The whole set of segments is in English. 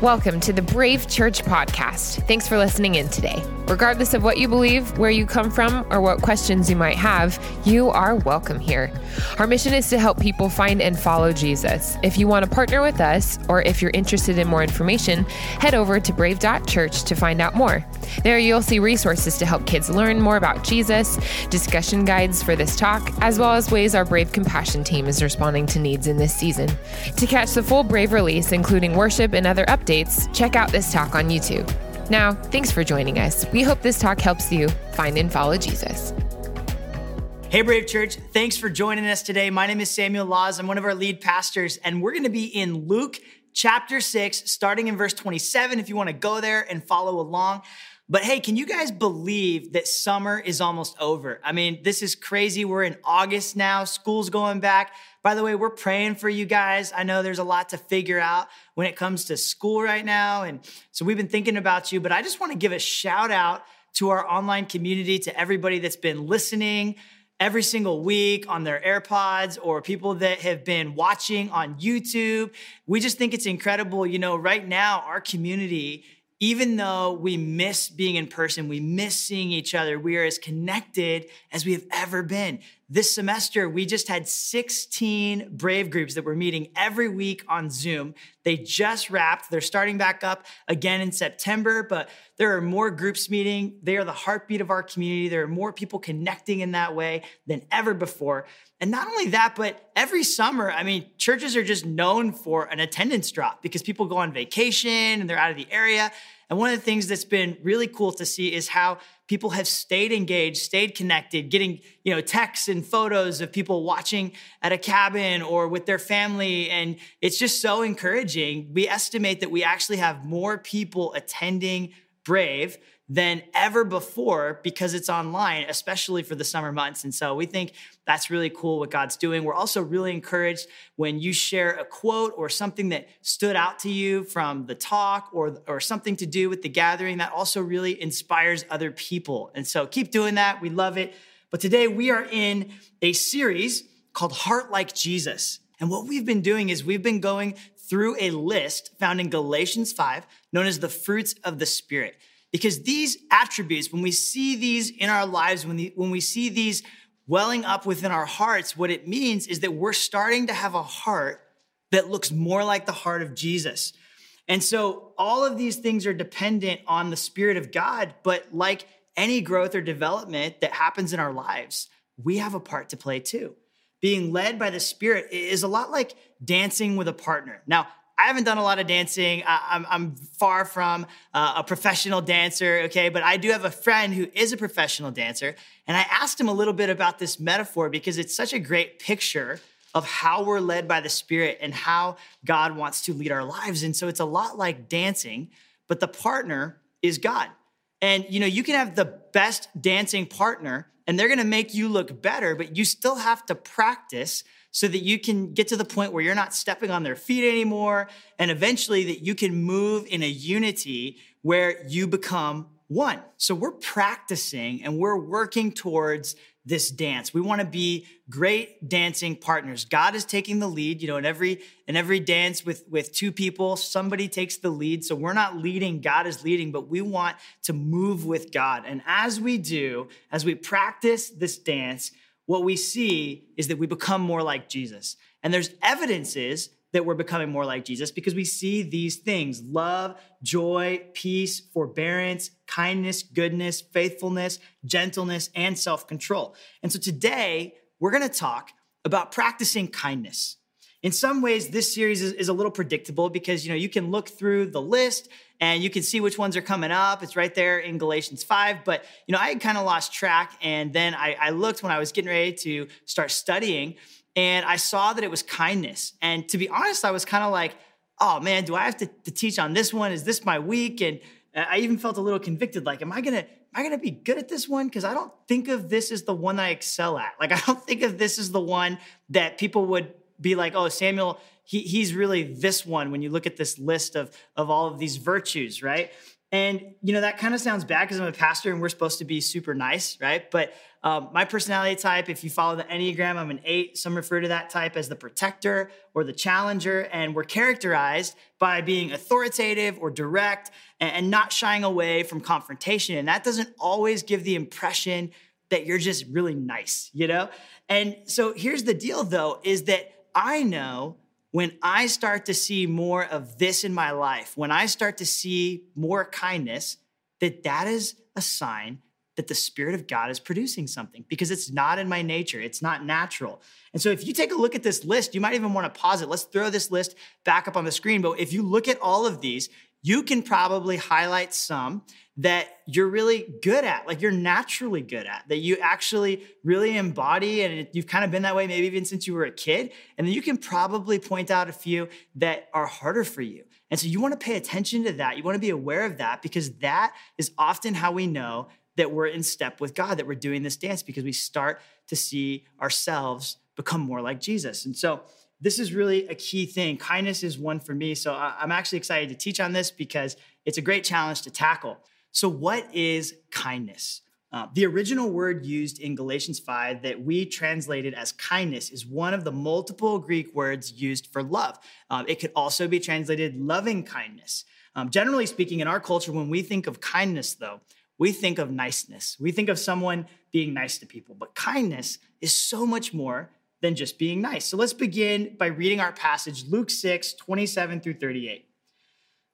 Welcome to the Brave Church Podcast. Thanks for listening in today. Regardless of what you believe, where you come from, or what questions you might have, you are welcome here. Our mission is to help people find and follow Jesus. If you want to partner with us, or if you're interested in more information, head over to brave.church to find out more. There you'll see resources to help kids learn more about Jesus, discussion guides for this talk, as well as ways our Brave Compassion team is responding to needs in this season. To catch the full Brave release, including worship and other updates, check out this talk on YouTube. Now, thanks for joining us. We hope this talk helps you find and follow Jesus. Hey, Brave Church, thanks for joining us today. My name is Samuel Laws. I'm one of our lead pastors, and we're going to be in Luke chapter 6, starting in verse 27, if you want to go there and follow along. But hey, can you guys believe that summer is almost over? I mean, this is crazy. We're in August now, school's going back. By the way, we're praying for you guys. I know there's a lot to figure out when it comes to school right now. And so we've been thinking about you, but I just want to give a shout out to our online community, to everybody that's been listening every single week on their AirPods or people that have been watching on YouTube. We just think it's incredible. You know, right now, our community even though we miss being in person, we miss seeing each other, we are as connected as we have ever been. This semester, we just had 16 Brave groups that were meeting every week on Zoom. They just wrapped. They're starting back up again in September, but there are more groups meeting. They are the heartbeat of our community. There are more people connecting in that way than ever before. And not only that, but every summer, I mean, churches are just known for an attendance drop because people go on vacation and they're out of the area. And one of the things that's been really cool to see is how people have stayed engaged, stayed connected, getting, you know, texts and photos of people watching at a cabin or with their family. And it's just so encouraging. We estimate that we actually have more people attending Brave than ever before because it's online, especially for the summer months. And so we think that's really cool what God's doing. We're also really encouraged when you share a quote or something that stood out to you from the talk or, or something to do with the gathering that also really inspires other people. And so keep doing that. We love it. But today we are in a series called Heart Like Jesus. And what we've been doing is we've been going through a list found in Galatians 5 known as the fruits of the Spirit. Because these attributes, when we see these in our lives, when, the, when we see these welling up within our hearts, what it means is that we're starting to have a heart that looks more like the heart of Jesus. And so all of these things are dependent on the Spirit of God, but like any growth or development that happens in our lives, we have a part to play too. Being led by the Spirit is a lot like dancing with a partner. Now, I haven't done a lot of dancing. I, am far from uh, a professional dancer, okay? But I do have a friend who is a professional dancer. And I asked him a little bit about this metaphor because it's such a great picture of how we're led by the Spirit and how God wants to lead our lives. And so it's a lot like dancing, but the partner is God. And you know, you can have the best dancing partner and they're gonna make you look better, but you still have to practice so that you can get to the point where you're not stepping on their feet anymore. And eventually that you can move in a unity where you become one. So we're practicing and we're working towards this dance. We want to be great dancing partners. God is taking the lead, you know, in every in every dance with with two people, somebody takes the lead. So we're not leading, God is leading, but we want to move with God. And as we do, as we practice this dance, what we see is that we become more like Jesus. And there's evidences that we're becoming more like Jesus because we see these things love, joy, peace, forbearance, kindness, goodness, faithfulness, gentleness, and self control. And so today, we're gonna talk about practicing kindness. In some ways, this series is, is, a little predictable because you know you can look through the list and you can see which ones are coming up. It's right there in Galatians 5. But, you know, I had kind of lost track. And then I, I looked when I was getting ready to start studying and I saw that it was kindness. And to be honest, I was kind of like, oh man, do I have to, to, teach on this one? Is this my week? And I even felt a little convicted, like, am I gonna, am I gonna be good at this one? Because I don't think of this as the one I excel at. Like, I don't think of this as the one that people would be like, oh, Samuel, he, he's really this one when you look at this list of, of all of these virtues, right? And, you know, that kind of sounds bad because I'm a pastor and we're supposed to be super nice, right? But um, my personality type, if you follow the Enneagram, I'm an eight. Some refer to that type as the protector or the challenger. And we're characterized by being authoritative or direct and, and not shying away from confrontation. And that doesn't always give the impression that you're just really nice, you know? And so here's the deal though, is that I know when I start to see more of this in my life, when I start to see more kindness, that that is a sign that the Spirit of God is producing something because it's not in my nature. It's not natural. And so if you take a look at this list, you might even want to pause it. Let's throw this list back up on the screen. But if you look at all of these, you can probably highlight some that you're really good at, like you're naturally good at, that you actually really embody. And you've kind of been that way maybe even since you were a kid. And then you can probably point out a few that are harder for you. And so you want to pay attention to that. You want to be aware of that because that is often how we know that we're in step with God, that we're doing this dance because we start to see ourselves become more like Jesus. And so this is really a key thing. Kindness is one for me. So I'm actually excited to teach on this because it's a great challenge to tackle. So, what is kindness? Uh, the original word used in Galatians 5 that we translated as kindness is one of the multiple Greek words used for love. Um, it could also be translated loving kindness. Um, generally speaking, in our culture, when we think of kindness, though, we think of niceness. We think of someone being nice to people, but kindness is so much more than just being nice. So let's begin by reading our passage, Luke 6, 27 through 38.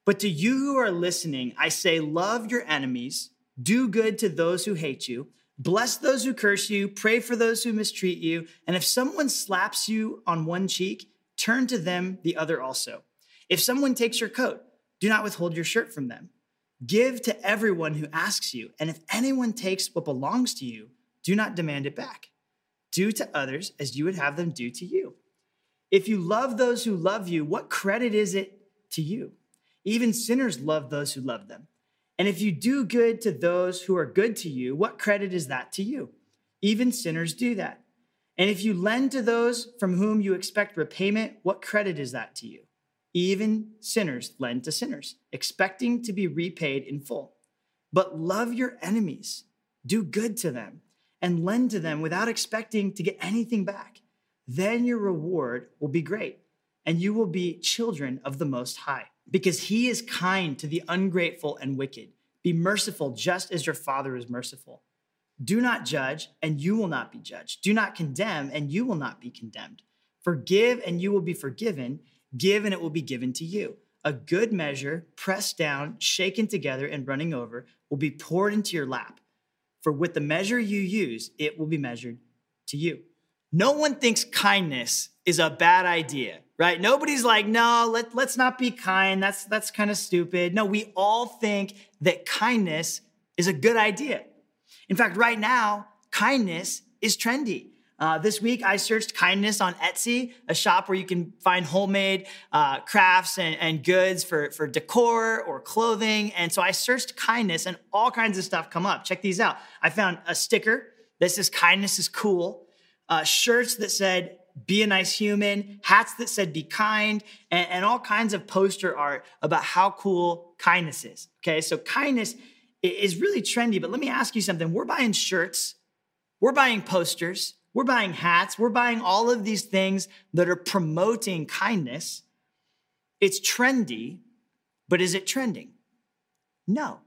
But to you who are listening, I say, love your enemies, do good to those who hate you, bless those who curse you, pray for those who mistreat you. And if someone slaps you on one cheek, turn to them the other also. If someone takes your coat, do not withhold your shirt from them. Give to everyone who asks you. And if anyone takes what belongs to you, do not demand it back. Do to others as you would have them do to you. If you love those who love you, what credit is it to you? Even sinners love those who love them. And if you do good to those who are good to you, what credit is that to you? Even sinners do that. And if you lend to those from whom you expect repayment, what credit is that to you? Even sinners lend to sinners, expecting to be repaid in full. But love your enemies, do good to them, and lend to them without expecting to get anything back. Then your reward will be great, and you will be children of the Most High because he is kind to the ungrateful and wicked. Be merciful just as your Father is merciful. Do not judge, and you will not be judged. Do not condemn, and you will not be condemned. Forgive, and you will be forgiven. Give, and it will be given to you. A good measure, pressed down, shaken together, and running over, will be poured into your lap. For with the measure you use, it will be measured to you. No one thinks kindness is a bad idea right? Nobody's like, no, let, let's not be kind. That's, that's kind of stupid. No, we all think that kindness is a good idea. In fact, right now, kindness is trendy. Uh, this week, I searched kindness on Etsy, a shop where you can find homemade uh, crafts and, and, goods for, for decor or clothing. And so I searched kindness, and all kinds of stuff come up. Check these out. I found a sticker that says kindness is cool, uh, shirts that said be a nice human, hats that said be kind, and, and all kinds of poster art about how cool kindness is. Okay, so kindness is really trendy, but let me ask you something. We're buying shirts, we're buying posters, we're buying hats, we're buying all of these things that are promoting kindness. It's trendy, but is it trending? No,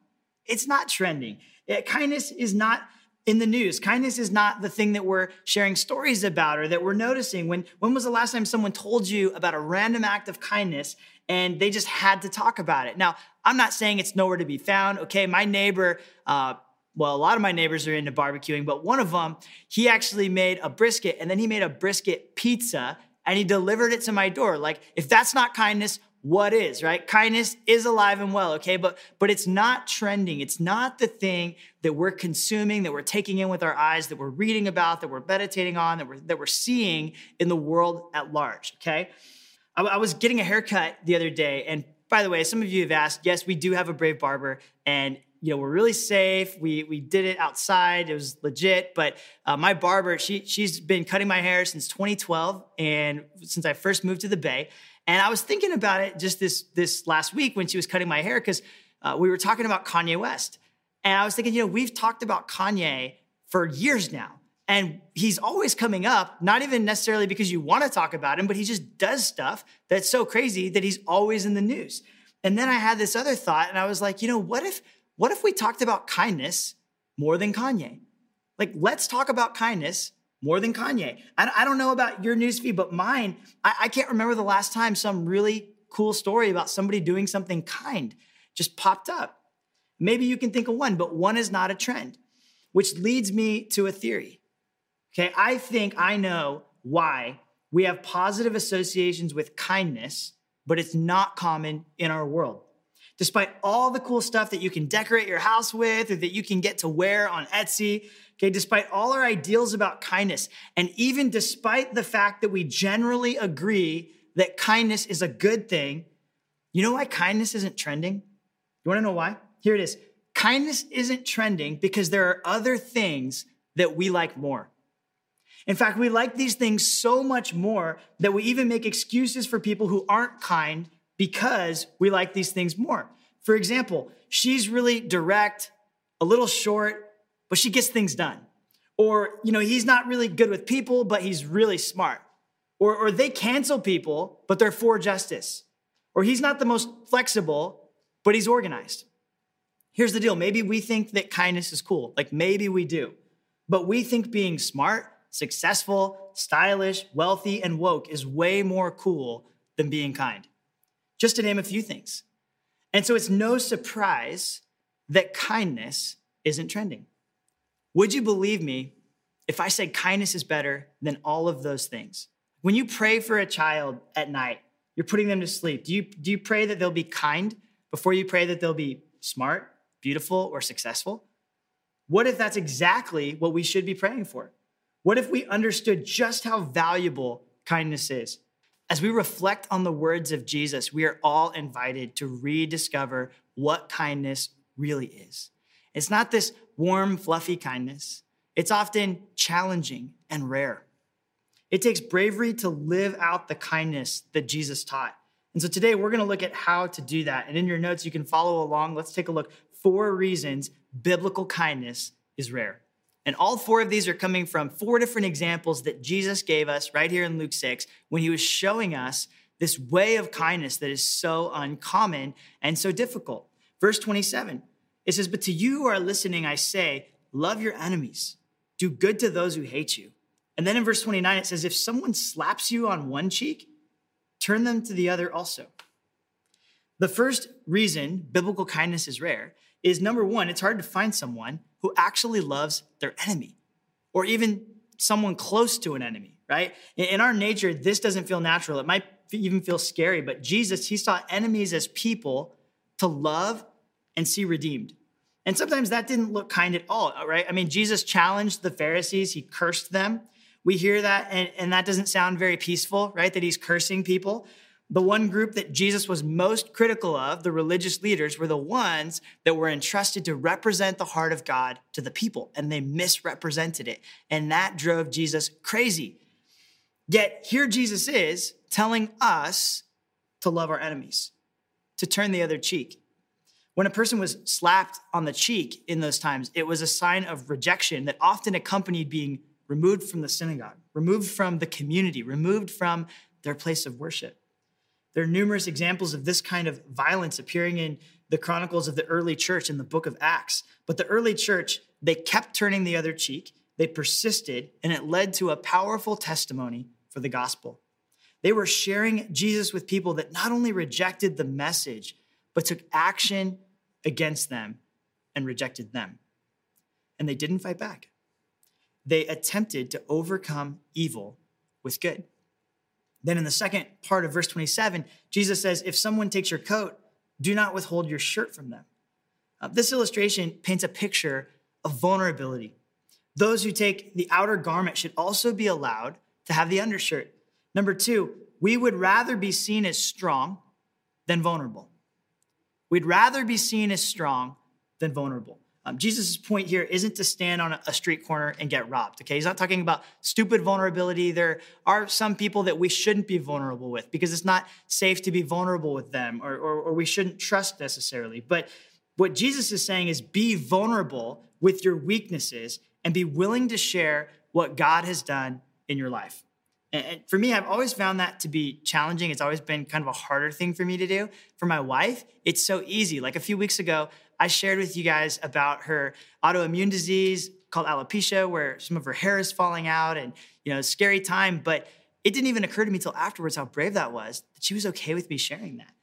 it's not trending. Kindness is not in the news. Kindness is not the thing that we're sharing stories about or that we're noticing. When, when was the last time someone told you about a random act of kindness and they just had to talk about it? Now, I'm not saying it's nowhere to be found. Okay, my neighbor, uh, well, a lot of my neighbors are into barbecuing, but one of them, he actually made a brisket and then he made a brisket pizza and he delivered it to my door. Like, if that's not kindness, what is, right? Kindness is alive and well, okay? But but it's not trending. It's not the thing that we're consuming, that we're taking in with our eyes, that we're reading about, that we're meditating on, that we're that we're seeing in the world at large, okay? I, I was getting a haircut the other day, and by the way, some of you have asked, yes, we do have a brave barber, and you know we're really safe. We we did it outside; it was legit. But uh, my barber, she she's been cutting my hair since 2012, and since I first moved to the Bay. And I was thinking about it just this this last week when she was cutting my hair because uh, we were talking about Kanye West. And I was thinking, you know, we've talked about Kanye for years now. And he's always coming up, not even necessarily because you want to talk about him, but he just does stuff that's so crazy that he's always in the news. And then I had this other thought, and I was like, you know, what if, what if we talked about kindness more than Kanye? Like, let's talk about kindness more than Kanye. I, I don't know about your newsfeed, but mine, I, I can't remember the last time some really cool story about somebody doing something kind just popped up. Maybe you can think of one, but one is not a trend, which leads me to a theory. Okay, I think I know why we have positive associations with kindness, but it's not common in our world. Despite all the cool stuff that you can decorate your house with or that you can get to wear on Etsy, okay, despite all our ideals about kindness, and even despite the fact that we generally agree that kindness is a good thing, you know why kindness isn't trending? You wanna know why? Here it is. Kindness isn't trending because there are other things that we like more. In fact, we like these things so much more that we even make excuses for people who aren't kind because we like these things more. For example, she's really direct, a little short, but she gets things done. Or, you know, he's not really good with people, but he's really smart. Or, or they cancel people, but they're for justice. Or he's not the most flexible, but he's organized. Here's the deal maybe we think that kindness is cool. Like maybe we do. But we think being smart successful, stylish, wealthy, and woke is way more cool than being kind. Just to name a few things. And so it's no surprise that kindness isn't trending. Would you believe me if I said kindness is better than all of those things? When you pray for a child at night, you're putting them to sleep. Do you, do you pray that they'll be kind before you pray that they'll be smart, beautiful, or successful? What if that's exactly what we should be praying for? What if we understood just how valuable kindness is? As we reflect on the words of Jesus, we are all invited to rediscover what kindness really is. It's not this warm, fluffy kindness, it's often challenging and rare. It takes bravery to live out the kindness that Jesus taught. And so today we're going to look at how to do that. And in your notes, you can follow along. Let's take a look. Four reasons biblical kindness is rare. And all four of these are coming from four different examples that Jesus gave us right here in Luke 6 when he was showing us this way of kindness that is so uncommon and so difficult. Verse 27, it says, But to you who are listening, I say, love your enemies, do good to those who hate you. And then in verse 29, it says, If someone slaps you on one cheek, turn them to the other also. The first reason biblical kindness is rare is number one, it's hard to find someone who actually loves their enemy or even someone close to an enemy, right? In our nature, this doesn't feel natural. It might even feel scary, but Jesus, he saw enemies as people to love and see redeemed. And sometimes that didn't look kind at all, right? I mean, Jesus challenged the Pharisees, he cursed them. We hear that, and, and that doesn't sound very peaceful, right? That he's cursing people. The one group that Jesus was most critical of, the religious leaders, were the ones that were entrusted to represent the heart of God to the people, and they misrepresented it. And that drove Jesus crazy. Yet here Jesus is telling us to love our enemies, to turn the other cheek. When a person was slapped on the cheek in those times, it was a sign of rejection that often accompanied being removed from the synagogue, removed from the community, removed from their place of worship. There are numerous examples of this kind of violence appearing in the chronicles of the early church in the book of Acts. But the early church, they kept turning the other cheek, they persisted, and it led to a powerful testimony for the gospel. They were sharing Jesus with people that not only rejected the message, but took action against them and rejected them. And they didn't fight back. They attempted to overcome evil with good. Then in the second part of verse 27, Jesus says, If someone takes your coat, do not withhold your shirt from them. Uh, this illustration paints a picture of vulnerability. Those who take the outer garment should also be allowed to have the undershirt. Number two, we would rather be seen as strong than vulnerable. We'd rather be seen as strong than vulnerable. Um, Jesus' point here isn't to stand on a street corner and get robbed, okay? He's not talking about stupid vulnerability. There are some people that we shouldn't be vulnerable with because it's not safe to be vulnerable with them or, or, or we shouldn't trust necessarily. But what Jesus is saying is be vulnerable with your weaknesses and be willing to share what God has done in your life. And for me, I've always found that to be challenging. It's always been kind of a harder thing for me to do. For my wife, it's so easy. Like a few weeks ago, I shared with you guys about her autoimmune disease called alopecia, where some of her hair is falling out and, you know, scary time. But it didn't even occur to me till afterwards how brave that was, that she was okay with me sharing that.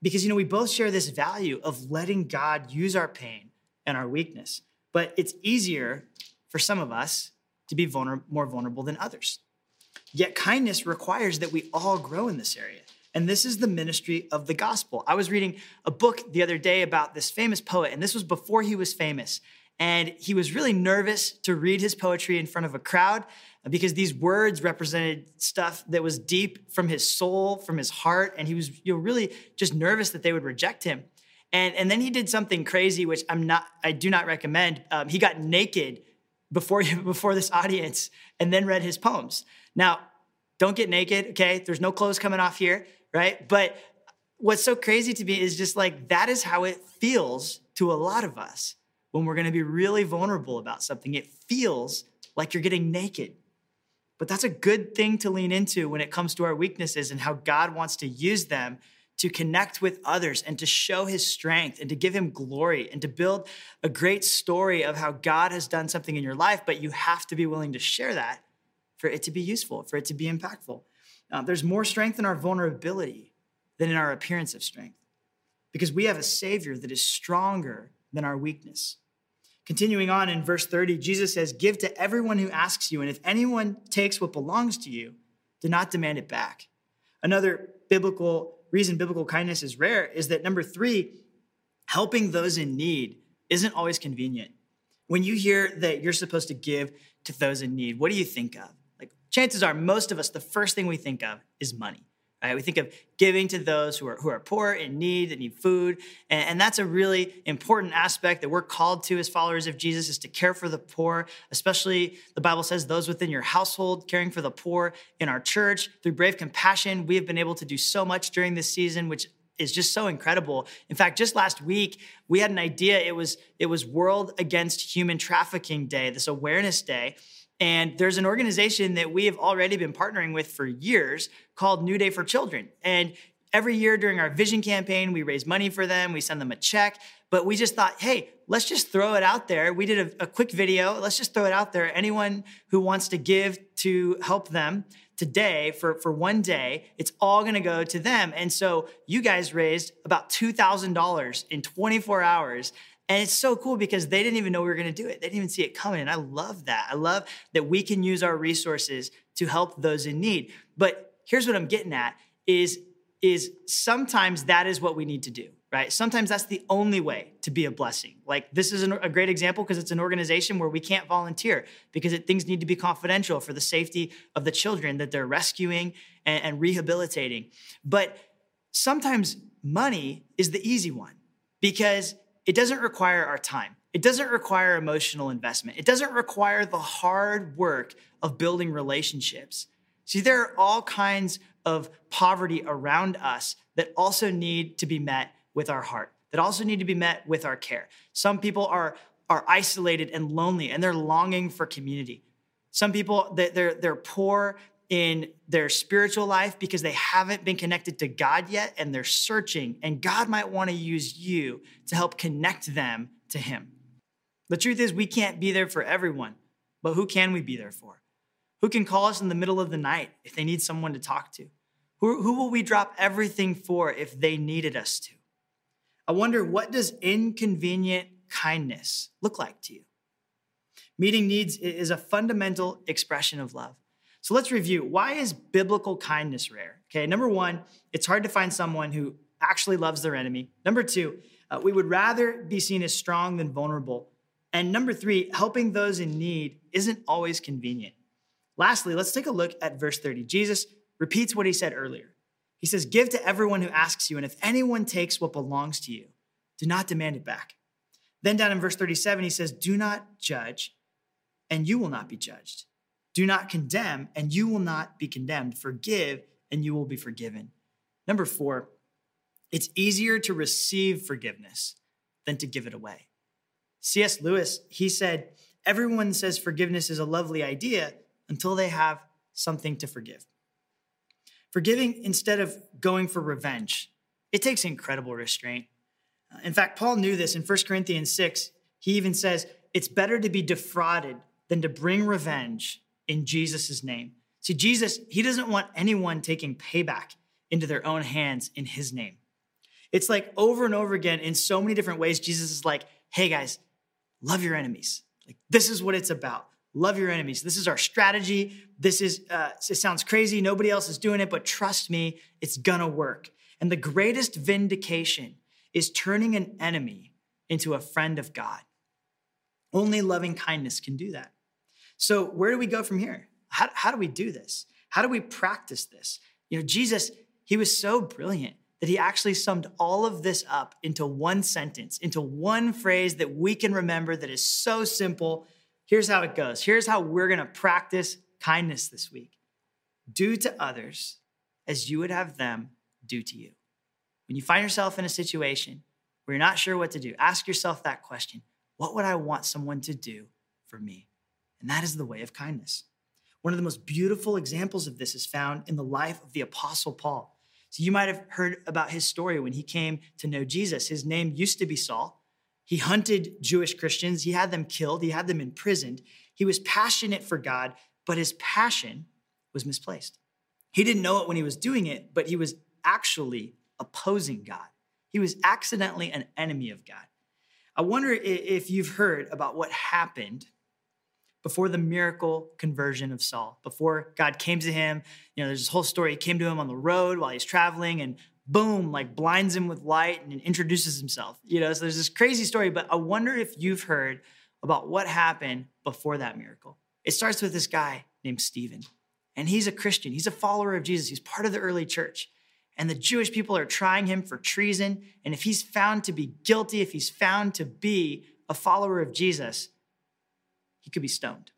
Because, you know, we both share this value of letting God use our pain and our weakness. But it's easier for some of us to be vulner- more vulnerable than others. Yet kindness requires that we all grow in this area. And this is the ministry of the gospel. I was reading a book the other day about this famous poet, and this was before he was famous. And he was really nervous to read his poetry in front of a crowd because these words represented stuff that was deep from his soul, from his heart. And he was you know, really just nervous that they would reject him. And, and then he did something crazy, which I'm not, I do not recommend. Um, he got naked before, before this audience and then read his poems. Now, don't get naked, okay? There's no clothes coming off here, right? But what's so crazy to me is just like that is how it feels to a lot of us when we're gonna be really vulnerable about something. It feels like you're getting naked. But that's a good thing to lean into when it comes to our weaknesses and how God wants to use them to connect with others and to show his strength and to give him glory and to build a great story of how God has done something in your life. But you have to be willing to share that for it to be useful, for it to be impactful. Uh, there's more strength in our vulnerability than in our appearance of strength because we have a Savior that is stronger than our weakness. Continuing on in verse 30, Jesus says, Give to everyone who asks you, and if anyone takes what belongs to you, do not demand it back. Another biblical reason biblical kindness is rare is that number three, helping those in need isn't always convenient. When you hear that you're supposed to give to those in need, what do you think of? Chances are most of us, the first thing we think of is money. Right? We think of giving to those who are, who are poor, in need, that need food. And, and, that's a really important aspect that we're called to as followers of Jesus is to care for the poor, especially the Bible says those within your household, caring for the poor in our church. Through brave compassion, we have been able to do so much during this season, which is just so incredible. In fact, just last week, we had an idea. It was, it was World Against Human Trafficking Day, this awareness day. And there's an organization that we have already been partnering with for years called New Day for Children. And every year during our vision campaign, we raise money for them, we send them a check. But we just thought, hey, let's just throw it out there. We did a, a quick video. Let's just throw it out there. Anyone who wants to give to help them today for, for one day, it's all gonna go to them. And so you guys raised about $2,000 in 24 hours and it's so cool because they didn't even know we were going to do it. They didn't even see it coming. And I love that. I love that we can use our resources to help those in need. But here's what I'm getting at is, is sometimes that is what we need to do, right? Sometimes that's the only way to be a blessing. Like this is an, a great example because it's an organization where we can't volunteer because it, things need to be confidential for the safety of the children that they're rescuing and, and rehabilitating. But sometimes money is the easy one because it doesn't require our time. It doesn't require emotional investment. It doesn't require the hard work of building relationships. See, there are all kinds of poverty around us that also need to be met with our heart, that also need to be met with our care. Some people are, are isolated and lonely and they're longing for community. Some people, they're, they're poor in their spiritual life because they haven't been connected to God yet and they're searching, and God might want to use you to help connect them to Him. The truth is, we can't be there for everyone, but who can we be there for? Who can call us in the middle of the night if they need someone to talk to? Who, who will we drop everything for if they needed us to? I wonder what does inconvenient kindness look like to you? Meeting needs is a fundamental expression of love. So let's review. Why is biblical kindness rare? Okay, number one, it's hard to find someone who actually loves their enemy. Number two, uh, we would rather be seen as strong than vulnerable. And number three, helping those in need isn't always convenient. Lastly, let's take a look at verse 30. Jesus repeats what he said earlier. He says, Give to everyone who asks you, and if anyone takes what belongs to you, do not demand it back. Then down in verse 37, he says, Do not judge, and you will not be judged. Do not condemn, and you will not be condemned. Forgive, and you will be forgiven. Number four, it's easier to receive forgiveness than to give it away. C.S. Lewis, he said, Everyone says forgiveness is a lovely idea until they have something to forgive. Forgiving instead of going for revenge, it takes incredible restraint. Uh, in fact, Paul knew this in 1 Corinthians 6. He even says, It's better to be defrauded than to bring revenge in Jesus' name. See, Jesus, he doesn't want anyone taking payback into their own hands in his name. It's like over and over again in so many different ways, Jesus is like, hey guys, love your enemies. Like, this is what it's about. Love your enemies. This is our strategy. This is, uh, it sounds crazy. Nobody else is doing it, but trust me, it's gonna work. And the greatest vindication is turning an enemy into a friend of God. Only loving kindness can do that. So, where do we go from here? How, how do we do this? How do we practice this? You know, Jesus, he was so brilliant that he actually summed all of this up into one sentence, into one phrase that we can remember that is so simple. Here's how it goes. Here's how we're going to practice kindness this week do to others as you would have them do to you. When you find yourself in a situation where you're not sure what to do, ask yourself that question What would I want someone to do for me? And that is the way of kindness. One of the most beautiful examples of this is found in the life of the Apostle Paul. So you might have heard about his story when he came to know Jesus. His name used to be Saul. He hunted Jewish Christians, he had them killed, he had them imprisoned. He was passionate for God, but his passion was misplaced. He didn't know it when he was doing it, but he was actually opposing God. He was accidentally an enemy of God. I wonder if you've heard about what happened before the miracle conversion of Saul, before God came to him. You know, there's this whole story. He came to him on the road while he's traveling and boom, like blinds him with light and introduces himself. You know, so there's this crazy story, but I wonder if you've heard about what happened before that miracle. It starts with this guy named Stephen, and he's a Christian. He's a follower of Jesus. He's part of the early church. And the Jewish people are trying him for treason. And if he's found to be guilty, if he's found to be a follower of Jesus, he could be stoned.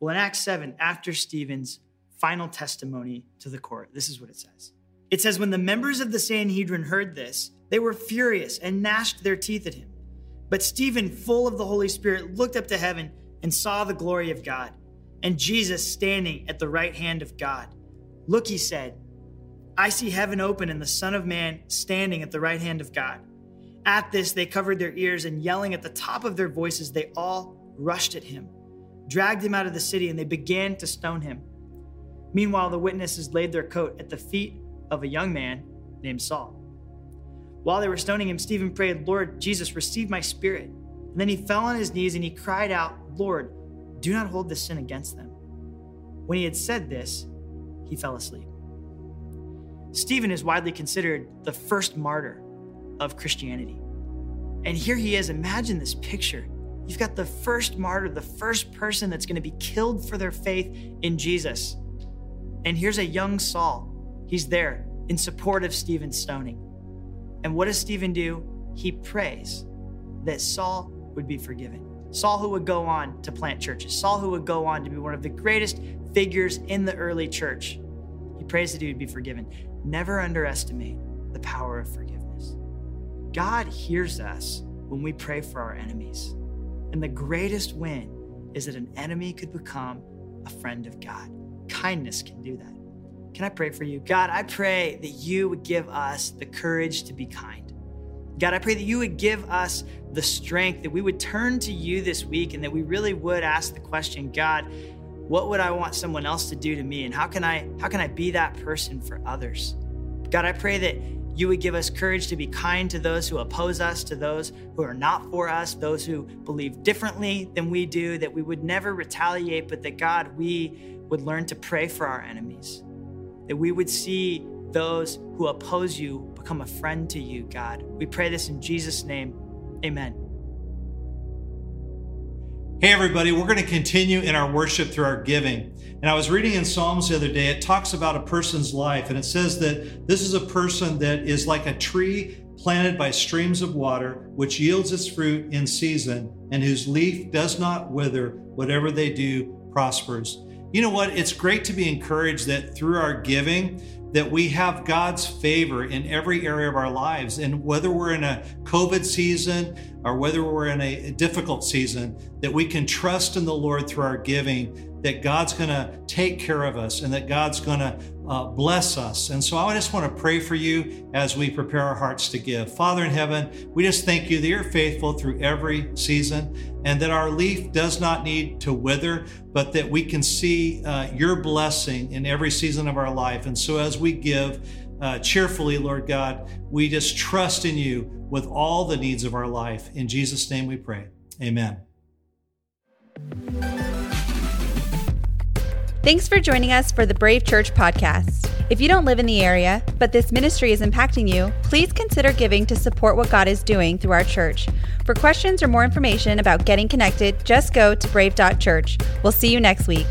Well, in Acts 7, after Stephen's final testimony to the court, this is what it says. It says, When the members of the Sanhedrin heard this, they were furious and gnashed their teeth at him. But Stephen, full of the Holy Spirit, looked up to heaven and saw the glory of God, and Jesus standing at the right hand of God. Look, he said, I see heaven open and the Son of Man standing at the right hand of God. At this, they covered their ears and yelling at the top of their voices, they all rushed at him, dragged him out of the city, and they began to stone him. Meanwhile, the witnesses laid their coat at the feet of a young man named Saul. While they were stoning him, Stephen prayed, Lord Jesus, receive my spirit. And then he fell on his knees and he cried out, Lord, do not hold this sin against them. When he had said this, he fell asleep. Stephen is widely considered the first martyr of Christianity. And here he is. Imagine this picture. You've got the first martyr, the first person that's going to be killed for their faith in Jesus. And here's a young Saul. He's there in support of Stephen's stoning. And what does Stephen do? He prays that Saul would be forgiven. Saul, who would go on to plant churches, Saul, who would go on to be one of the greatest figures in the early church. He prays that he would be forgiven. Never underestimate the power of forgiveness. God hears us when we pray for our enemies. And the greatest win is that an enemy could become a friend of God. Kindness can do that. Can I pray for you? God, I pray that you would give us the courage to be kind. God, I pray that you would give us the strength, that we would turn to you this week and that we really would ask the question, God, what would I want someone else to do to me? And how can I how can I be that person for others? God, I pray that you would give us courage to be kind to those who oppose us, to those who are not for us, those who believe differently than we do, that we would never retaliate, but that God, we would learn to pray for our enemies, that we would see those who oppose you become a friend to you, God. We pray this in Jesus' name. Amen. Hey, everybody, we're going to continue in our worship through our giving. And I was reading in Psalms the other day, it talks about a person's life, and it says that this is a person that is like a tree planted by streams of water, which yields its fruit in season, and whose leaf does not wither. Whatever they do prospers. You know what? It's great to be encouraged that through our giving, that we have God's favor in every area of our lives. And whether we're in a COVID season or whether we're in a difficult season, that we can trust in the Lord through our giving that God's going to take care of us and that God's going to uh, bless us. And so I just want to pray for you as we prepare our hearts to give. Father in heaven, we just thank you that you're faithful through every season and that our leaf does not need to wither, but that we can see uh, your blessing in every season of our life. And so as we give, uh, cheerfully, Lord God, we just trust in you with all the needs of our life. In Jesus' name we pray. Amen. Thanks for joining us for the Brave Church podcast. If you don't live in the area, but this ministry is impacting you, please consider giving to support what God is doing through our church. For questions or more information about getting connected, just go to brave.church. We'll see you next week.